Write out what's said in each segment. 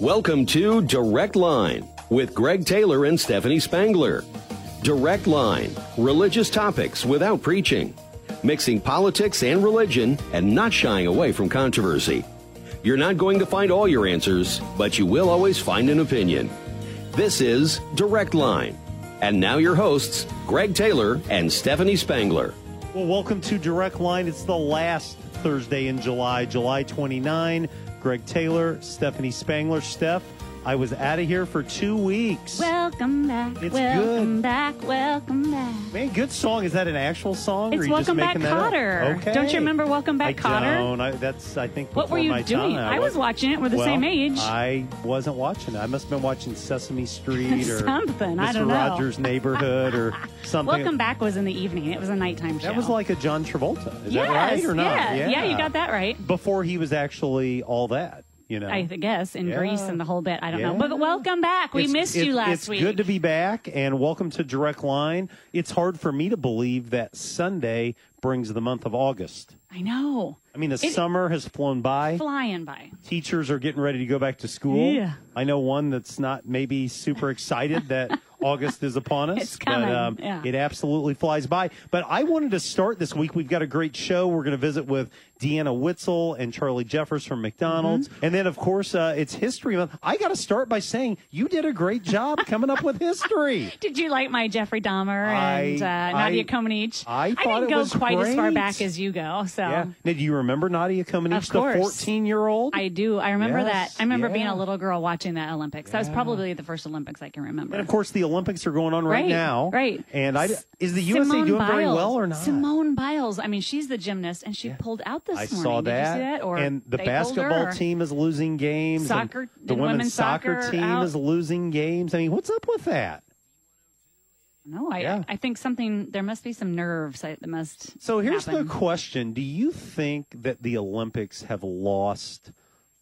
Welcome to Direct Line with Greg Taylor and Stephanie Spangler. Direct Line, religious topics without preaching, mixing politics and religion and not shying away from controversy. You're not going to find all your answers, but you will always find an opinion. This is Direct Line. And now your hosts, Greg Taylor and Stephanie Spangler. Well, welcome to Direct Line. It's the last Thursday in July, July 29. Greg Taylor, Stephanie Spangler. Steph, I was out of here for two weeks. Welcome back. It's welcome good. back. Welcome back. Man, good song. Is that an actual song? or It's are you just Welcome Back making that up? Kotter. Okay. Don't you remember Welcome Back I Kotter? Don't. I, that's I think. What were you my doing? time. I was watching it. We're the well, same age. I wasn't watching it. I must have been watching Sesame Street or Something. Mr. I don't know. Rogers' Neighborhood or something. Welcome Back was in the evening. It was a nighttime show. That was like a John Travolta. Is yes, that right or not? Yeah. yeah, you got that right. Before he was actually all that, you know. I guess in Yeah. Grease and the whole bit. I don't know. Yeah. But welcome back. We It's- missed it- you last it's week. It's good to be back, and welcome to Direct Line. It's hard for me to believe that Sunday brings the month of August. I know. I mean, the It- summer has flown by. Flying by. Teachers are getting ready to go back to school. Yeah. I know one that's not maybe super excited that August is upon us. It's coming, But, um, yeah. It absolutely flies by. But I wanted to start this week. We've got a great show. We're going to visit with Deanna Witzel and Charlie Jeffers from McDonald's. Mm-hmm. And then, of course, uh, it's History Month. I got to start by saying you did a great job coming up with history. Did you like my Jeffrey Dahmer I- and uh, I- Nadia Comaneci? I thought didn't go quite as far back as you go. So Yeah. Now, do you remember Nadia Comaneci, Of the course. 14 year old? I do. I remember Yes, that. I remember being a little girl watching the Olympics. That was probably the first Olympics I can remember. And of course, the Olympics are going on right, Right, now. right. And I is the USA Simone doing very well or not? Simone Biles. I mean, she's the gymnast, and she pulled out this I morning. saw Did that. that? Or and the they pulled her, basketball or- team is losing games. Soccer- the women's, women's soccer, soccer team out. is losing games. I mean, what's up with that? No, I, Yeah. I think something. There must be some nerves that must. So here's happen. the question: Do you think that the Olympics have lost?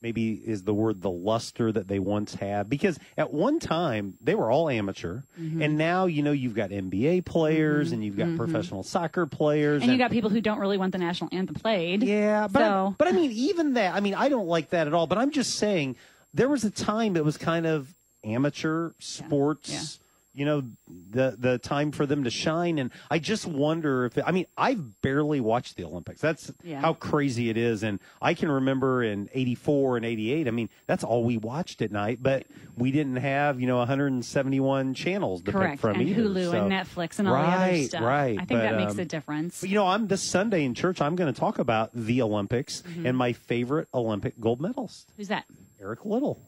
Maybe is the word the luster that they once had because at one time they were all amateur, Mm-hmm. and now you know you've got NBA players and you've got professional soccer players, And you got people who don't really want the national anthem played. Yeah, but I, but I mean, even that. I mean, I don't like that at all. But I'm just saying, there was a time it was kind of amateur sports. You know, the the time for them to shine, and I just wonder if I mean I've barely watched the Olympics. That's Yeah. how crazy it is, and I can remember in '84 and '88. I mean, that's all we watched at night, but we didn't have you know 171 channels to Correct. pick from and either. Hulu so- and Netflix and all the other stuff. right, I think but, that makes um, a difference. but, you know, I'm this Sunday in church. I'm going to talk about the Olympics Mm-hmm. and my favorite Olympic gold medalist, Who's that? Eric Liddell.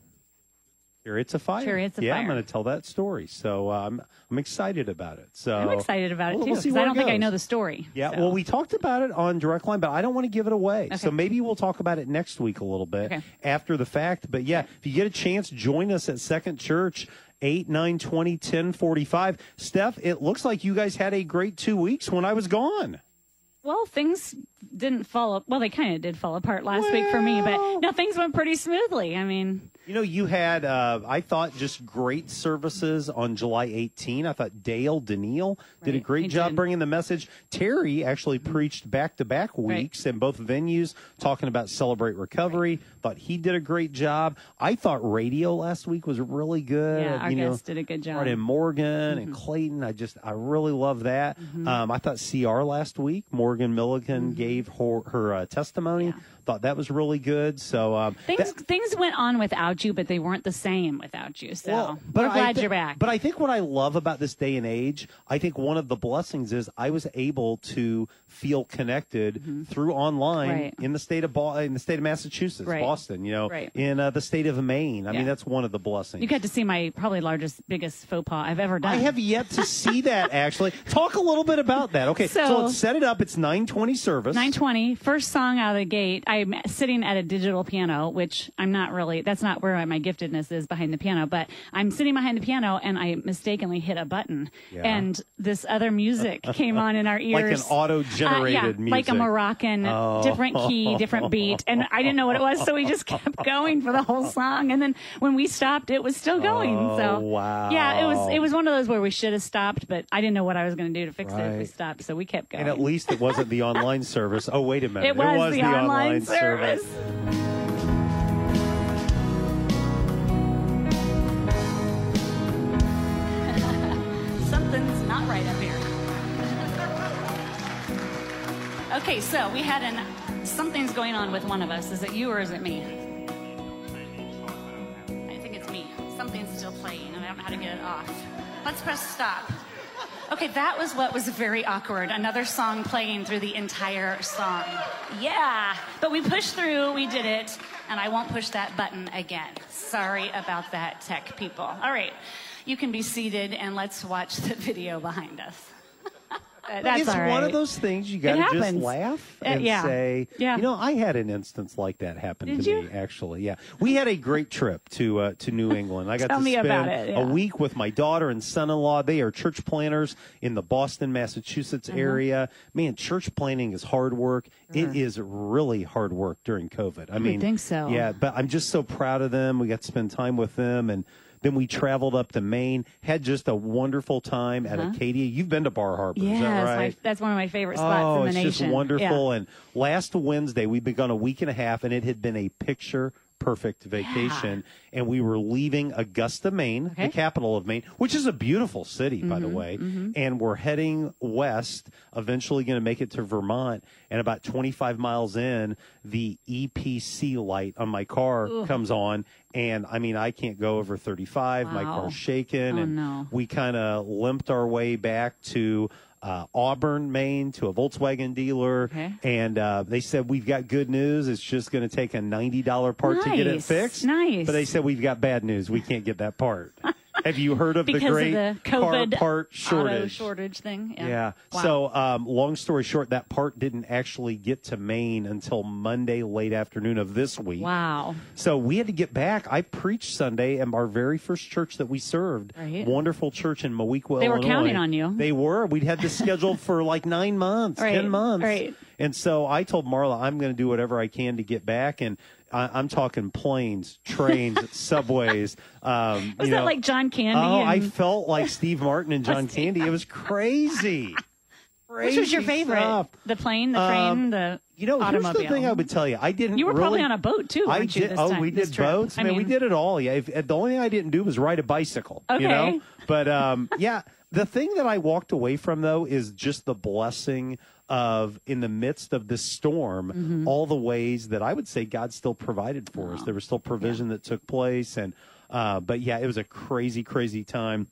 Chariots of Fire. Chariots of yeah, I'm going to tell that story. So uh, I'm excited about it. So I'm excited about it we'll- too we'll because I don't think I know the story. Yeah, so. well, we talked about it on Direct Line, but I don't want to give it away. So maybe we'll talk about it next week a little bit Okay. after the fact. But yeah, if you get a chance, join us at Second Church. 8, 9, 20, 10, 45. Steph, it looks like you guys had a great two weeks when I was gone. Well, things didn't fall. Well, they kind of did fall apart last week for me, but no, things went pretty smoothly. I mean, You know, you had, uh, I thought, just great services on July 18. I thought Dale Daniil did a great he job did. bringing the message. Terry actually preached back to back Right. weeks in both venues talking about Celebrate Recovery. Thought he did a great job. I thought radio last week was really good. yeah, our you know, guests did a good job. Brought in Morgan Mm-hmm. and Clayton. I just, I really love that. Um, I thought CR last week, Morgan Milligan gave her, her uh, testimony. Mm-hmm. Yeah. Thought that was really good. So, um, Things that- things went on without you, but they weren't the same without you. So Well, we're glad thi- you're back. But I think what I love about this day and age, I think one of the blessings is I was able to feel connected through online Mm-hmm. Right. in the state of Bo- in the state of Massachusetts, Right. Boston. You know, Right. in uh, the state of Maine. I mean, that's one of the blessings. you got to see my probably largest, biggest faux pas I've ever done. I have yet to see that actually. Talk a little bit about that. Okay, so, So- let's set it up. It's nine twenty service. 920 first song out of the gate i'm sitting at a digital piano which i'm not really that's not where my giftedness is behind the piano but i'm sitting behind the piano and i mistakenly hit a button Yeah. and this other music came on in our ears Like an auto-generated Uh, yeah, like a moroccan Oh. different key different beat and i didn't know what it was so we just kept going for the whole song and then when we stopped it was still going Oh, so wow. yeah it was it was one of those where we should have stopped but i didn't know what i was going to do to fix it if we stopped so we kept going and at least it wasn't the online service. Oh, wait a minute. it was, the, online, service. service. Okay, so we had an something's going on with one of us. Is it you or is it me? I think it's me. Something's still playing, and I don't know how to get it off. Let's press stop. Okay, that was what was very awkward. Another song playing through the entire song. Yeah, but we pushed through, we did it, and I won't push that button again. Sorry about that, tech people. All right, you can be seated and let's watch the video behind us. That's it's right. one of those things you got to just laugh Uh, and yeah. say, Yeah. you know, I had an instance like that happen Did to you? me. Actually, yeah, we had a great trip to uh, to New England. I got to spend it, yeah. a week with my daughter and son-in-law. They are church planners in the Boston, Massachusetts Uh-huh. area. Man, church planning is hard work. It is really hard work during COVID. I mean, think so. Yeah, but I'm just so proud of them. We got to spend time with them and. Then we traveled up to Maine, had just a wonderful time at Acadia. You've been to Bar Harbor, is Uh-huh. Yes, that my- right? that's one of my favorite spots oh, in the nation. Oh, it's just wonderful. Yeah. And last Wednesday, we'd been gone a week and a half, and it had been a picture perfect vacation. And we were leaving Augusta, Maine, Okay. Mm-hmm, the capital of Maine, which is a beautiful city, by the way. And we're heading west, eventually going to make it to Vermont. And about 25 miles in, the EPC light on my car comes on. And I mean, I can't go over 35. My car's shaking. Oh, and no. we kind of limped our way back to uh, Auburn, Maine, to a Volkswagen dealer, Okay. and uh, they said we've got good news. It's just going to take a ninety dollar part to get it fixed. Nice. but they said we've got bad news. We can't get that part. Have you heard of the great of the car COVID part shortage? shortage thing. Yeah. Yeah. Wow. So, um, long story short, that part didn't actually get to Maine until Monday late afternoon of this week. wow. So we had to get back. I preached Sunday at our very first church that we served. Right. Wonderful church in Moweaqua, They were Illinois. counting on you. They were. We'd had this scheduled for like nine months, Right, ten months. right. And so I told Marla, I'm going to do whatever I can to get back. And I, I'm talking planes, trains, subways. Um, Was you that know. like John Candy? Oh, I felt like Steve Martin and John Candy. It was crazy. which was your favorite? stuff. The plane, the Um, train, the You know, automobile. here's the thing I would tell you. I didn't. You were really, probably on a boat too, I you, did. oh, time- we did boats. I man, we did it all. Yeah. If, the only thing I didn't do was ride a bicycle. You Okay. know. But um, yeah, the thing that I walked away from though is just the blessing of in the midst of this storm, Mm-hmm. all the ways that I would say God still provided for us. There was still provision that took place, and uh, but yeah, it was a crazy, crazy time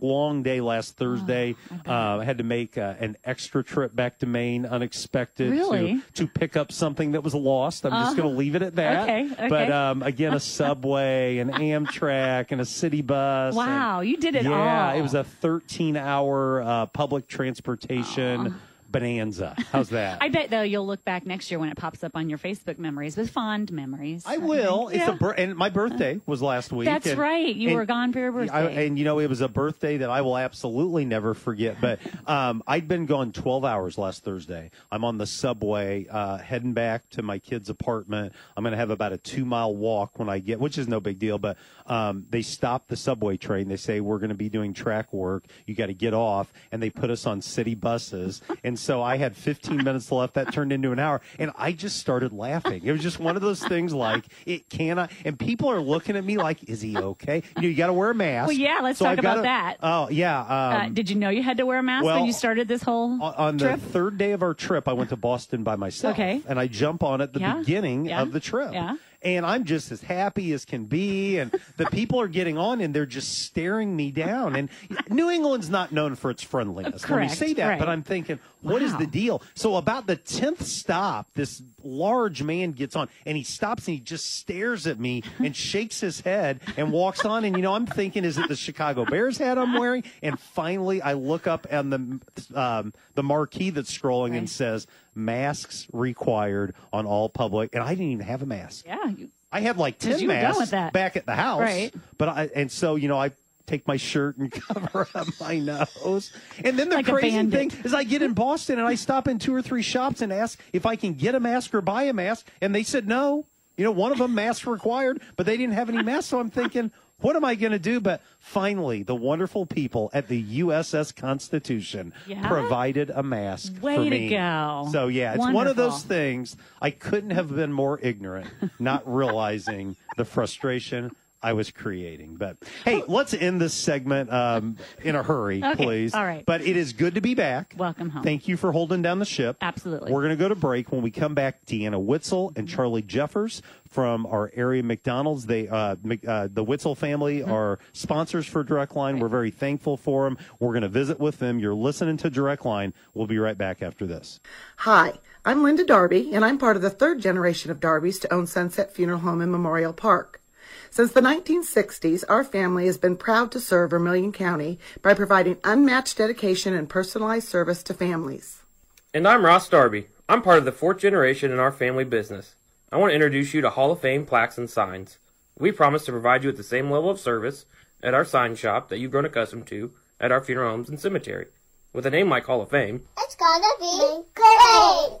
long day last Thursday. Oh, uh, I had to make uh, an extra trip back to Maine, unexpected, Really? Uh-huh. to, to pick up something that was lost. I'm just going to leave it at that. Okay, okay. But um, again, a subway, an Amtrak, and a city bus. and- Wow, you did it all. yeah, all. it was a 13 hour uh, public transportation bonanza. How's that? I bet though you'll look back next year when it pops up on your Facebook memories with fond memories. I will. think. It's Yeah. a bir- and my birthday was last week. That's and- right. You and- were gone for your I- birthday. and you know, it was a birthday that I will absolutely never forget. But um, I'd been gone 12 hours last Thursday. I'm on the subway uh, heading back to my kid's apartment. I'm going to have about a two mile walk when I get, which is no big deal. But um, they stop the subway train. They say we're going to be doing track work. You got to get off, and they put us on city buses. and so I had 15 minutes left. That turned into an hour, and I just started laughing. It was just one of those things like it cannot. And people are looking at me like, "Is he okay?" You know, you got to wear a mask. Well, yeah, let's So talk I've about gotta- that. Oh yeah. Um, uh, did you know you had to wear a mask well, when you started this whole on on the trip? third day of our trip, I went to Boston by myself. Okay. And I jump on at the Yeah. beginning Yeah. of the trip. Yeah. And I'm just as happy as can be. And the people are getting on and they're just staring me down. And New England's not known for its friendliness. Let me say that. right. But I'm thinking, what is Wow. the deal? So about the 10th stop, this large man gets on and he stops and he just stares at me and shakes his head and walks on. And, you know, I'm thinking, is it the Chicago Bears hat I'm wearing? And finally, I look up and the, um, the marquee that's scrolling and says, masks required on all public. And I didn't even have a mask. yeah. You, I had like 10 you were done masks back at the house. Right. But I, and so, you know, I take my shirt and cover up my nose. And then the Like crazy thing is I get in Boston and I stop in two or three shops and ask if I can get a mask or buy a mask. And they said no. You know, one of them mask required, but they didn't have any masks. So I'm thinking, what am I going to do? But finally, the wonderful people at the USS Constitution Yeah? provided a mask Way for to me. go. So yeah, it's one of those things. I couldn't have been more ignorant, not realizing the frustration I was creating. But hey, let's end this segment um, in a hurry, Okay, please. all right. But it is good to be back. Welcome home. Thank you for holding down the ship. Absolutely. We're going to go to break. When we come back, Deanna Witzel and Charlie Jeffers from our area McDonald's. They, uh, Mc- uh, the Witzel family Mm-hmm. are sponsors for Direct Line. We're very thankful for them. We're going to visit with them. You're listening to Direct Line. We'll be right back after this. Hi, I'm Linda Darby, and I'm part of the third generation of Darbys to own Sunset Funeral Home in Memorial Park. Since the 1960s, our family has been proud to serve Vermilion County by providing unmatched dedication and personalized service to families. And I'm Ross Darby. I'm part of the fourth generation in our family business. I want to introduce you to Hall of Fame plaques and signs. We promise to provide you with the same level of service at our sign shop that you've grown accustomed to at our funeral homes and cemetery. With a name like Hall of Fame, It's gonna be great.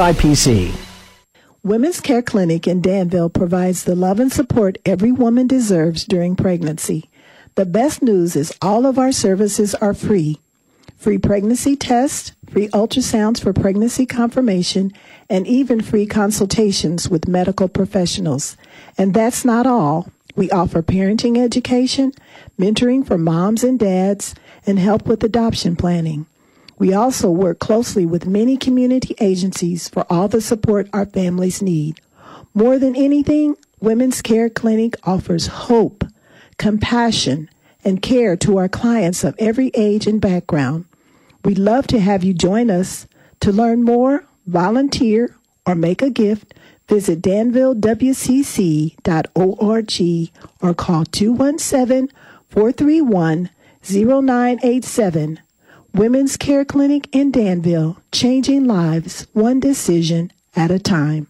SIPC. Women's Care Clinic in Danville provides the love and support every woman deserves during pregnancy. The best news is all of our services are free. Free pregnancy tests, free ultrasounds for pregnancy confirmation, and even free consultations with medical professionals. And that's not all. We offer parenting education, mentoring for moms and dads, and help with adoption planning. We also work closely with many community agencies for all the support our families need. More than anything, Women's Care Clinic offers hope, compassion, and care to our clients of every age and background. We'd love to have you join us. To learn more, volunteer, or make a gift, visit danvillewcc.org or call 217 431 0987. Women's Care Clinic in Danville, changing lives one decision at a time.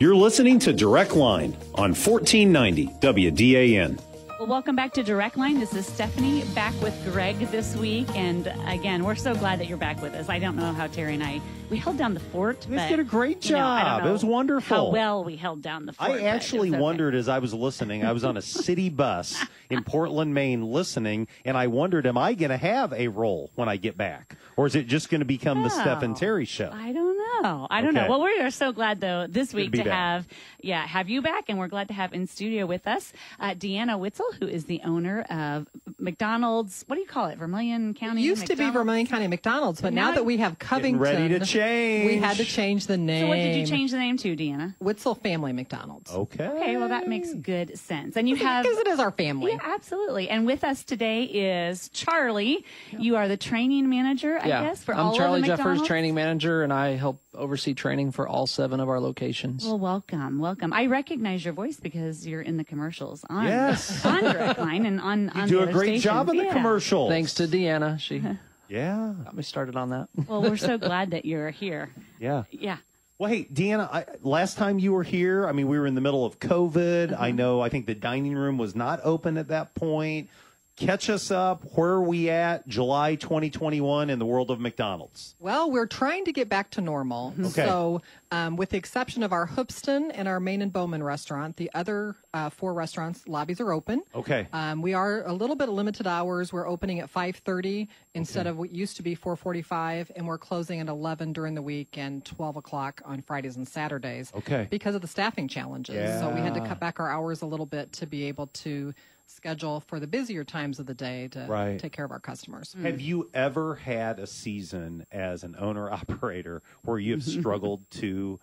You're listening to Direct Line on 1490 WDAN. Well, welcome back to Direct Line. This is Stephanie back with Greg this week. And again, we're so glad that you're back with us. I don't know how Terry and I, we held down the fort. But, did a great you know, job. It was wonderful. How well we held down the fort. I actually okay. wondered as I was listening. I was on a city bus in Portland, Maine, listening, and I wondered, am I going to have a role when I get back, or is it just going to become the Steph and Oh, Terry show? I don't know. I don't Okay. know. Well, we are so glad though this week to back. have, yeah, have you back, and we're glad to have in studio with us uh, Deanna Witzel, who is the owner of McDonald's. What do you call it? Vermilion County. McDonald's. It used to be McDonald's? Vermilion County McDonald's, but Now now, that we have Covington, ready to change. We had to change the name. So what did you change the name to, Deanna? Witzel Family McDonald's. okay. Okay, well that makes good sense. And you have because it is our family. Yeah, absolutely. And with us today is Charlie. You are the training manager, I yeah, guess, for I'm all Charlie of the Jeffers, McDonald's? training manager, and I help oversee training for all seven of our locations. Well, welcome, welcome. I recognize your voice because you're in the commercials on Yes. on Direct Line and on You on do a great stations. job in the Yeah. commercials. Thanks to Deanna, she Yeah, got me started on that. Well, we're so glad that you're here. yeah. Yeah. Well, hey, Deanna, I, last time you were here, I mean, we were in the middle of COVID. Uh-huh. I know, I think the dining room was not open at that point. Catch us up. Where are we at July 2021 in the world of McDonald's? Well, we're trying to get back to normal. Okay. So, um, with the exception of our Hoopeston and our Main and Bowman restaurant, the other uh, four restaurants lobbies are open. Okay. Um, we are a little bit of limited hours. We're opening at 5:30 instead of what used to be 4:45, and we're closing at 11 during the week and 12 o'clock on Fridays and Saturdays. Okay. Because of the staffing challenges, so we had to cut back our hours a little bit to be able to schedule for the busier times of the day to Right. take care of our customers. Have you ever had a season as an owner operator where you have struggled to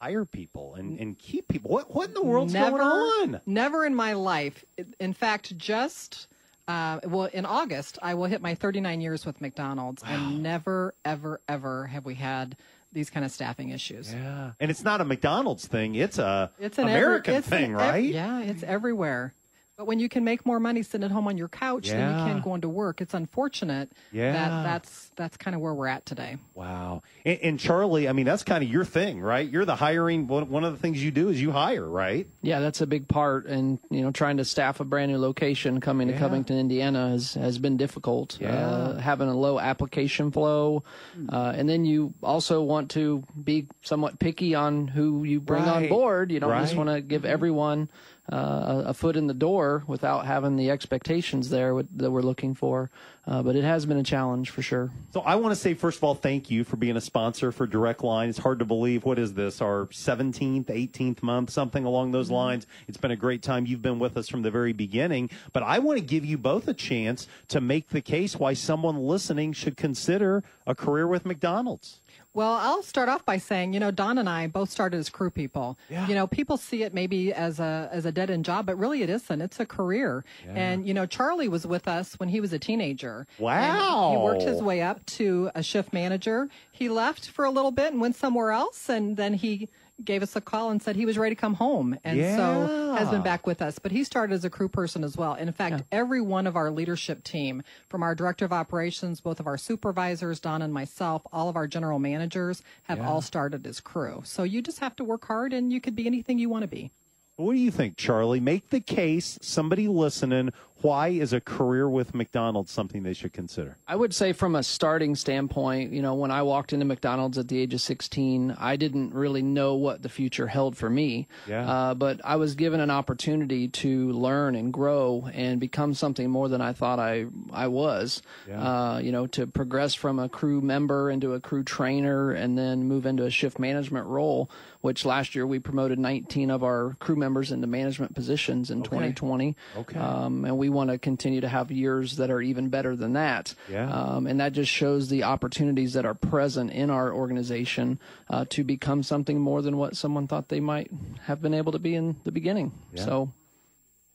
hire people and, and keep people? What what in the world's never, going on? Never in my life. In fact, just uh, well, in August, I will hit my 39 years with McDonald's, and never, ever, ever have we had these kind of staffing issues. Yeah. And it's not a McDonald's thing, it's a It's an every- American it's an thing, ev- right? yeah, it's everywhere. But when you can make more money sitting at home on your couch than you can going to work, it's unfortunate Yeah. that that's that's kind of where we're at today. Wow. And, and Charlie, I mean, that's kind of your thing, right? You're the hiring. One, one of the things you do is you hire, right? Yeah, that's a big part. And, you know, trying to staff a brand new location coming Yeah. to Covington, Indiana has, has been difficult. Yeah. Uh, having a low application flow. Uh, and then you also want to be somewhat picky on who you bring on board. You don't just want to give everyone uh, a, foot in the door without having the expectations there that we're looking for. Uh, but it has been a challenge for sure. So I want to say, first of all, thank you for being a sponsor for Direct Line. It's hard to believe. What is this? Our 17th, 18th month, something along those lines. It's been a great time. You've been with us from the very beginning. But I want to give you both a chance to make the case why someone listening should consider a career with McDonald's. Well, I'll start off by saying, you know, Don and I both started as crew people. Yeah. You know, people see it maybe as a as a dead end job, but really it isn't. It's a career. And you know, Charlie was with us when he was a teenager. And Wow. he worked his way up to a shift manager. He left for a little bit and went somewhere else, and then he gave us a call and said he was ready to come home, and so has been back with us. But he started as a crew person as well. And in fact, every one of our leadership team, from our director of operations, both of our supervisors, Don and myself, all of our general managers, have all started as crew. So you just have to work hard, and you could be anything you want to be. What do you think, Charlie? Make the case, somebody listening, why is a career with McDonald's something they should consider? I would say from a starting standpoint, you know, when I walked into McDonald's at the age of 16, I didn't really know what the future held for me. Yeah. Uh, but I was given an opportunity to learn and grow and become something more than I thought I I was. Yeah. Uh, you know, to progress from a crew member into a crew trainer and then move into a shift management role, which last year we promoted 19 of our crew members into management positions in 2020. Okay. Um, and we want to continue to have years that are even better than that. Yeah. Um, and that just shows the opportunities that are present in our organization uh, to become something more than what someone thought they might have been able to be in the beginning. So.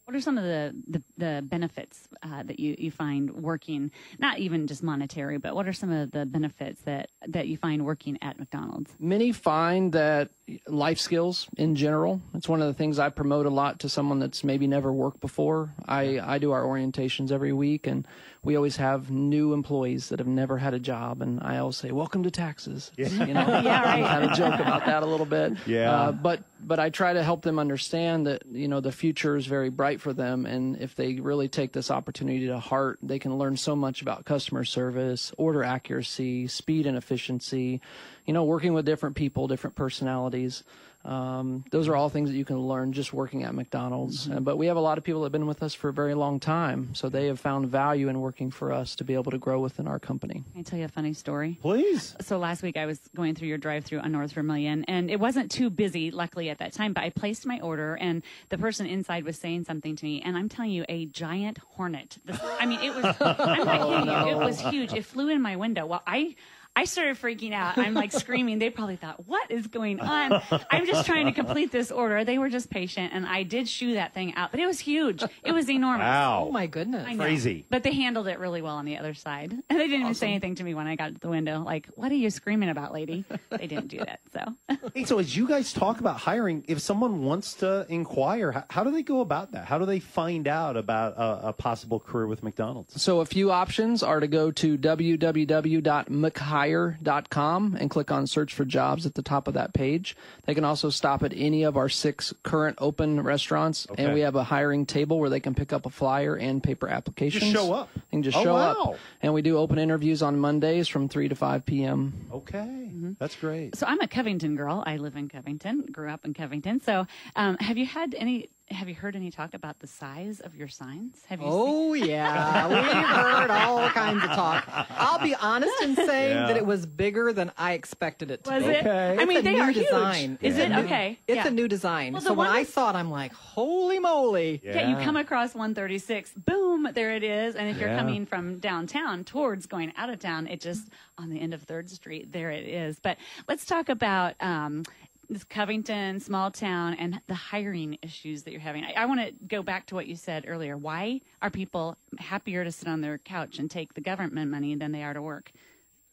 What are some of the, the, the benefits uh, that you, you find working, not even just monetary, but what are some of the benefits that, that you find working at McDonald's? Many find that life skills in general, it's one of the things I promote a lot to someone that's maybe never worked before. I, I do our orientations every week, and we always have new employees that have never had a job, and I always say, "Welcome to taxes." You know, Yeah, right. kind of joke about that a little bit. Yeah. Uh, but but I try to help them understand that you know the future is very bright for them, and if they really take this opportunity to heart, they can learn so much about customer service, order accuracy, speed and efficiency. You know, working with different people, different personalities. Um, those are all things that you can learn just working at McDonald's. Uh, but we have a lot of people that have been with us for a very long time, so they have found value in working for us to be able to grow within our company. Can I tell you a funny story? Please. So last week I was going through your drive-through on North Vermilion, and it wasn't too busy, luckily at that time. But I placed my order, and the person inside was saying something to me, and I'm telling you, a giant hornet. This, I mean, it was. I'm not kidding you. It was huge. It flew in my window. Well, I. I started freaking out. I'm like screaming. They probably thought, "What is going on?" I'm just trying to complete this order. They were just patient, and I did shoo that thing out. But it was huge. It was enormous. Wow. Oh my goodness! I know. Crazy. But they handled it really well on the other side. And they didn't even say anything to me when I got to the window, like, what are you screaming about, lady? They didn't do that. So Hey, so as you guys talk about hiring, if someone wants to inquire, how, how do they go about that? How do they find out about a, a possible career with McDonald's? So a few options are to go to www.mchire.com and click on search for jobs at the top of that page. They can also stop at any of our six current open restaurants Okay. and we have a hiring table where they can pick up a flyer and paper applications. Just show up. They can just Oh, show wow. up. And we do open interviews on Mondays from 3 to 5 p.m. Okay, that's great. so I'm a Covington girl. I live in Covington, grew up in Covington. So um, have you had any have you heard any talk about the size of your signs? Have you seen Oh yeah, we've heard all kinds of talk. I'll be honest in saying Yeah. that it was bigger than I expected it to Was be. it? Okay. I mean, It's a they new are huge. design. Is It's it new- okay? It's Yeah. a new design. Well, so when I saw it, I'm like, holy moly! Yeah, you come across 136, boom, there it is. And if you're Yeah. coming from downtown towards going out of town, it just on the end of Third Street, there it is. But let's talk about um, this Covington, small town, and the hiring issues that you're having. I, I want to go back to what you said earlier. Why are people happier to sit on their couch and take the government money than they are to work?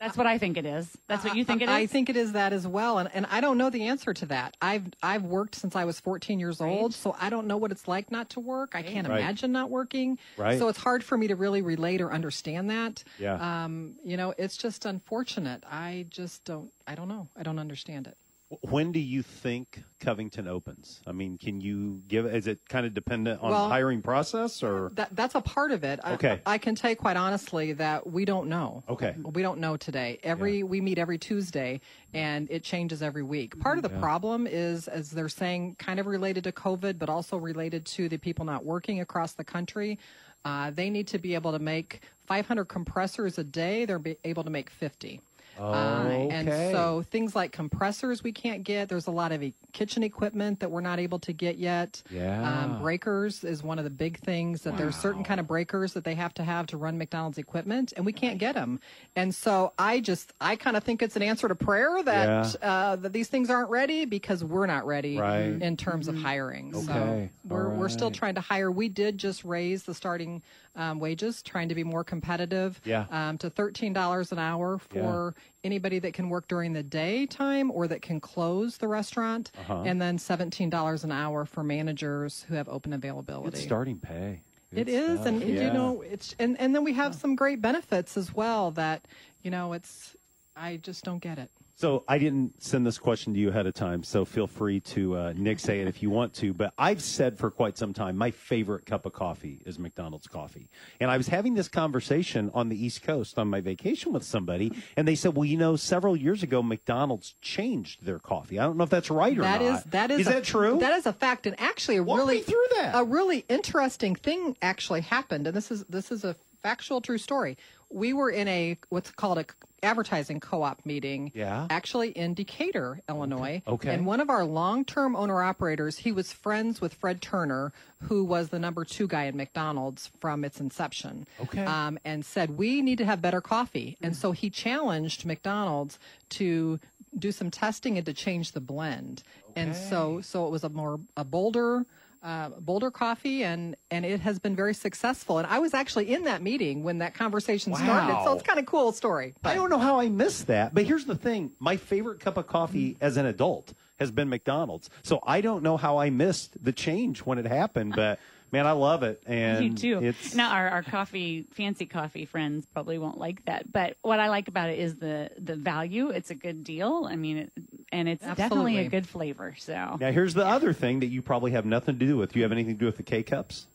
That's what I think it is. That's what you think it is. I think it is that as well, and and I don't know the answer to that. I've I've worked since I was 14 years old, so I don't know what it's like not to work. I can't Right. imagine not working. Right. So it's hard for me to really relate or understand that. Yeah. Um, you know, it's just unfortunate. I just don't. I don't know. I don't understand it. When do you think Covington opens? I mean, can you give? Is it kind of dependent on Well- the hiring process, or That that's a part of it. I- Okay. I, can tell you quite honestly that we don't know. Okay. We don't know today. Every we meet every Tuesday and it changes every week. Part of the Yeah. problem is as they're saying kind of related to COVID but also related to the people not working across the country. Uh, they need to be able to make 500 compressors a day. They're be able to make 50. Uh, and so things like compressors we can't get. There's a lot of e- kitchen equipment that we're not able to get yet. Yeah. Um, breakers is one of the big things that there's certain kind of breakers that they have to have to run McDonald's equipment, and we can't get them. And so I just I kind of think it's an answer to prayer that uh, that these things aren't ready because we're not ready Right. in terms of hiring. Okay. So we're All we're still trying to hire. We did just raise the starting um, wages, trying to be more competitive. Yeah. Um, to thirteen dollars an hour for anybody that can work during the daytime or that can close the restaurant, Uh-huh. and then seventeen dollars an hour for managers who have open availability. it's starting pay? It Good is, stuff. and Yeah. you know, it's and and then we have some great benefits as well. That you know, it's I just don't get it. So I didn't send this question to you ahead of time, so feel free to uh, Nick say it if you want to. But I've said for quite some time my favorite cup of coffee is McDonald's coffee, and I was having this conversation on the East Coast on my vacation with somebody, and they said, "Well, you know, several years ago McDonald's changed their coffee. I don't know if that's right or That not. is that is is a- that true? That is a fact, and actually, a Walk really through that. a really interesting thing actually happened, and this is this is a factual true story. We were in a what's called a advertising co-op meeting, Yeah. actually in Decatur, Illinois. Okay. And one of our long-term owner operators, he was friends with Fred Turner, who was the number two guy at McDonald's from its inception. Okay. Um, and said we need to have better coffee, and so he challenged McDonald's to do some testing and to change the blend. okay. And so so it was a more a bolder uh, bolder coffee and and it has been very successful and i was actually in that meeting when that conversation started so it's kind of cool story I don't know how I missed that, but here's the thing: my favorite cup of coffee as an adult has been McDonald's. So I don't know how I missed the change when it happened, but man, I love it. And you too. It's Now our, our coffee, fancy coffee friends probably won't like that, but what I like about it is the the value. It's a good deal. I mean, it, and it's definitely a good flavor. So now here's the other thing that you probably have nothing to do with. Do you have anything to do with the K cups?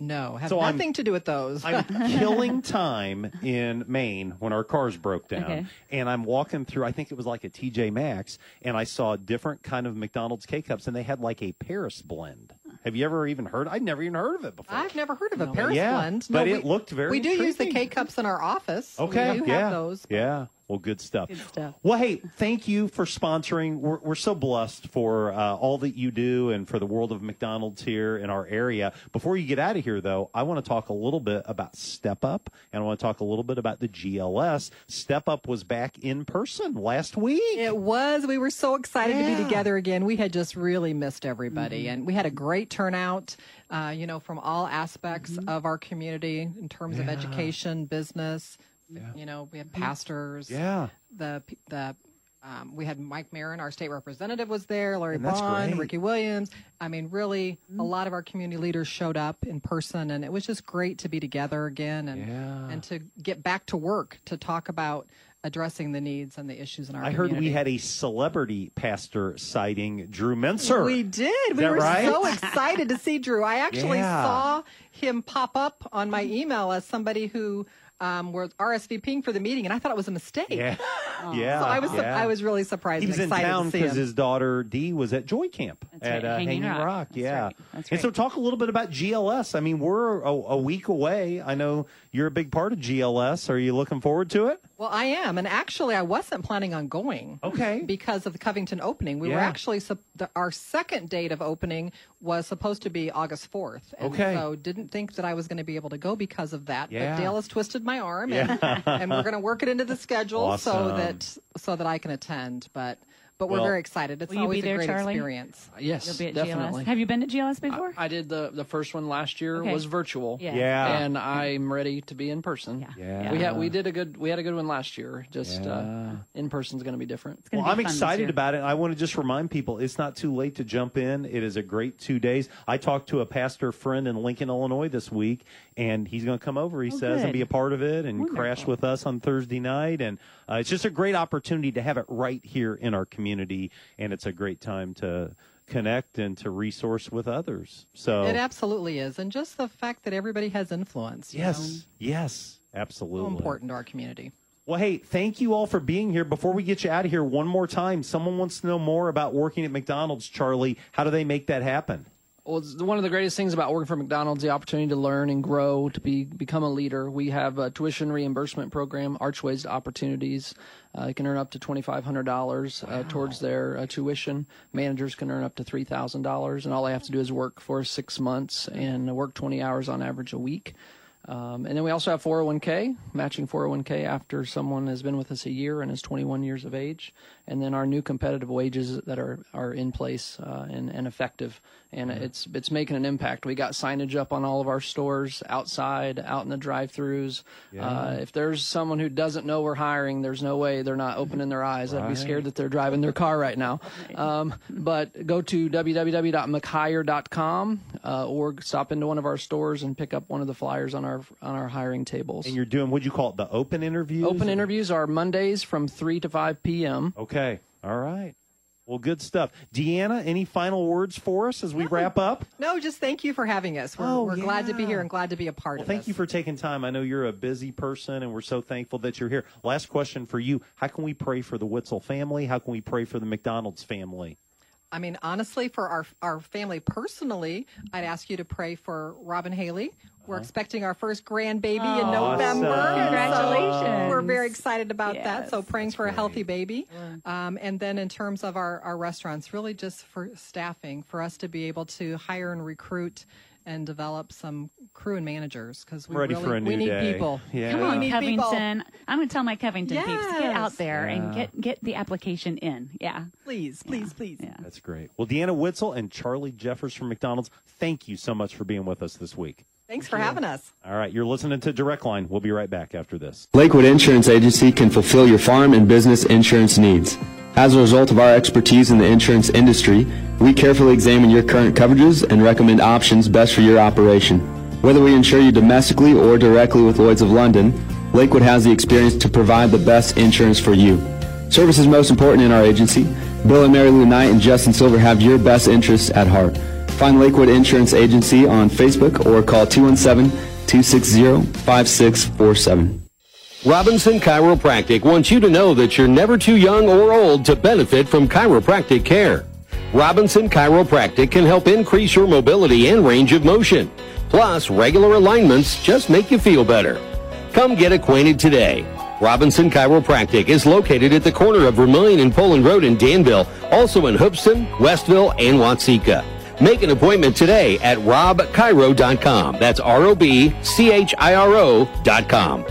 no have So I'm- nothing to do with those I'm killing time in Maine when our cars broke down, Okay. and I'm walking through. I think it was like a TJ Maxx, and I saw a different kind of McDonald's K cups, and they had like a Paris blend. Have you ever even heard? I'd never even heard of it before. I've never heard of a Paris Yeah, blend. but we, it looked very We do use the. K cups in our office. Okay, we do yeah, have those. yeah. Well, good stuff. Good stuff. Well, hey, thank you for sponsoring. We're, we're so blessed for uh, all that you do and for the world of McDonald's here in our area. Before you get out of here, though, I want to talk a little bit about Step Up, and I want to talk a little bit about the GLS. Step Up was back in person last week. It was. We were so excited to be together again. We had just really missed everybody, Mm-hmm. and we had a great turnout. Uh, you know, from all aspects Mm-hmm. of our community in terms of education, business. You know, we had pastors. Yeah. The the. Um, we had Mike Marron, our state representative, was there. Larry And Bond, great. Ricky Williams. I mean, really, Mm-hmm. a lot of our community leaders showed up in person, and it was just great to be together again and Yeah. and to get back to work to talk about addressing the needs and the issues in our I heard we had a celebrity pastor sighting Drew Menser. We did. Is we that were right? so excited to see Drew. I actually Yeah. saw him pop up on my email as somebody who um, was RSVPing for the meeting, and I thought it was a mistake. Yeah. Yeah. So I was yeah. I was really surprised. He was and in town because his daughter Dee was at Joy Camp That's at right, uh, Hanging Hanging Rock. Rock. That's yeah, right. That's and so talk a little bit about GLS. I mean, we're a, a week away. I know you're a big part of GLS. Are you looking forward to it? Well, I am, and actually, I wasn't planning on going. Okay. Because of the Covington opening, we were actually our second date of opening was supposed to be August fourth. And Okay. So didn't think that I was going to be able to go because of that. Yeah. But Dale has twisted my arm, and, and we're going to work it into the schedule so that so that I can attend. But But we're very excited. It's Will you always be there, a great Charlie? experience. Yes, You'll be at definitely. GLS. Have you been to GLS before? I did the the first one last year Okay. was virtual. Yeah. Yeah. And I'm ready to be in person. Yeah. Yeah. We had we did a good we had a good one last year. Just uh, Yeah. in person's going to be different. It's gonna Well, be I'm excited about it. I want to just remind people it's not too late to jump in. It is a great two days. I talked to a pastor friend in Lincoln, Illinois this week, and he's going to come over, he Oh, says, and be a part of it and Wonderful. crash with us on Thursday night. And uh, it's just a great opportunity to have it right here in our community, and it's a great time to connect and to resource with others. So, It absolutely is. And just the fact that everybody has influence. you know, yes, yes, So absolutely. important to our community. Well, hey, thank you all for being here. Before we get you out of here, one more time, someone wants to know more about working at McDonald's, Charlie. How do they make that happen? Well, one of the greatest things about working for McDonald's, is the opportunity to learn and grow, to be become a leader. We have a tuition reimbursement program, Archways to Opportunities. Uh, you can earn up to twenty five hundred dollars uh, towards their uh, tuition. Managers can earn up to three thousand dollars, and all they have to do is work for six months and work twenty hours on average a week. Um, and then we also have 401k, matching 401k after someone has been with us a year and is 21 years of age. And then our new competitive wages that are, are in place uh, and, and effective. And it's it's making an impact. We got signage up on all of our stores, outside, out in the drive-throughs. Uh, if there's someone who doesn't know we're hiring, there's no way they're not opening their eyes. I'd be scared that they're driving their car right now. Um, but go to www.mchire.com uh, or stop into one of our stores and pick up one of the flyers on our on our hiring tables. And you're doing what do you call it the open interviews? Open interviews are Mondays from 3 to 5 p.m. Okay. All right. Well, good stuff. Deanna, any final words for us as we wrap up? No, just thank you for having us. We're, Oh, we're glad to be here and glad to be a part Well, of thank this. you for taking time. I know you're a busy person, and we're so thankful that you're here. Last question for you How can we pray for the Witzel family? How can we pray for the McDonald's family? I mean, honestly, for our our family personally, I'd ask you to pray for Robin Haley. We're uh-huh. expecting our first grandbaby in oh, Awesome. November. So Congratulations. We're very excited about that. So Yes. praying for a healthy baby. Um, and then in terms of our, our restaurants, really just for staffing, for us to be able to hire and recruit and develop some crew and managers because we Ready really for a we need day. people. Yeah. Come on, need people. Covington. I'm going to tell my Covington peeps get out there and get get the application in. Yeah. Please, please, please. Yeah. That's great. Well, Deanna Witzel and Charlie Jeffers from McDonald's, thank you so much for being with us this week. Thanks for having us. All right, you're listening to Direct Line. We'll be right back after this. Lakewood Insurance Agency can fulfill your farm and business insurance needs. As a result of our expertise in the insurance industry, we carefully examine your current coverages and recommend options best for your operation. Whether we insure you domestically or directly with Lloyds of London, Lakewood has the experience to provide the best insurance for you. Service is most important in our agency. Bill and Mary Lou Knight and Justin Silver have your best interests at heart. Find Lakewood Insurance Agency on Facebook or call 217-260-5647. Robinson Chiropractic wants you to know that you're never too young or old to benefit from chiropractic care. Robinson Chiropractic can help increase your mobility and range of motion. Plus, regular alignments just make you feel better. Come get acquainted today. Robinson Chiropractic is located at the corner of Vermilion and Poland Road in Danville, also in Hoopeston, Westville, and Watseka. Make an appointment today at robchiro.com. That's R-O-B-C-H-I-R-O dot com.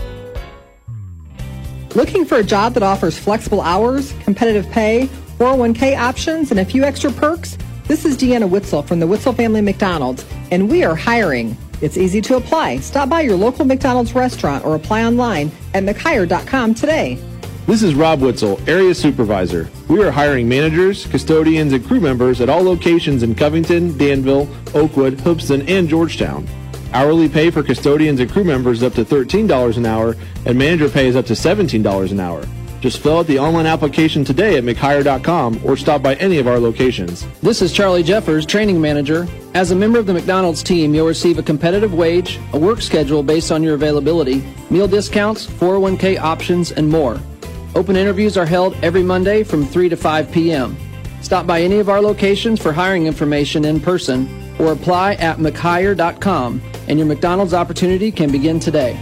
Looking for a job that offers flexible hours, competitive pay, 401k options, and a few extra perks? This is Deanna Witzel from the Witzel Family McDonald's, and we are hiring. It's easy to apply. Stop by your local McDonald's restaurant or apply online at mchire.com today. This is Rob Witzel, Area Supervisor. We are hiring managers, custodians, and crew members at all locations in Covington, Danville, Oakwood, Hoopeston, and Georgetown. Hourly pay for custodians and crew members is up to $13 an hour, and manager pay is up to $17 an hour. Just fill out the online application today at mchire.com or stop by any of our locations. This is Charlie Jeffers, training manager. As a member of the McDonald's team, you'll receive a competitive wage, a work schedule based on your availability, meal discounts, 401k options, and more. Open interviews are held every Monday from 3 to 5 p.m. Stop by any of our locations for hiring information in person or apply at mchire.com and your McDonald's opportunity can begin today.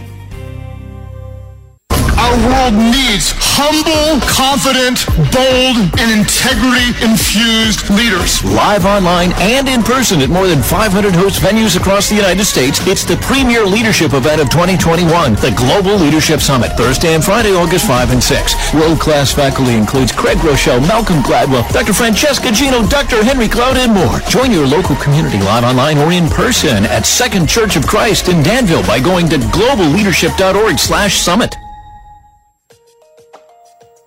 Our world needs humble, confident, bold, and integrity infused leaders. Live online and in person at more than 500 host venues across the United States, it's the premier leadership event of 2021, the Global Leadership Summit, Thursday and Friday, August 5 and 6. World-class faculty includes Craig Groeschel, Malcolm Gladwell, Dr. Francesca Gino, Dr. Henry Cloud, and more. Join your local community live online or in person at Second Church of Christ in Danville by going to globalleadership.org slash summit.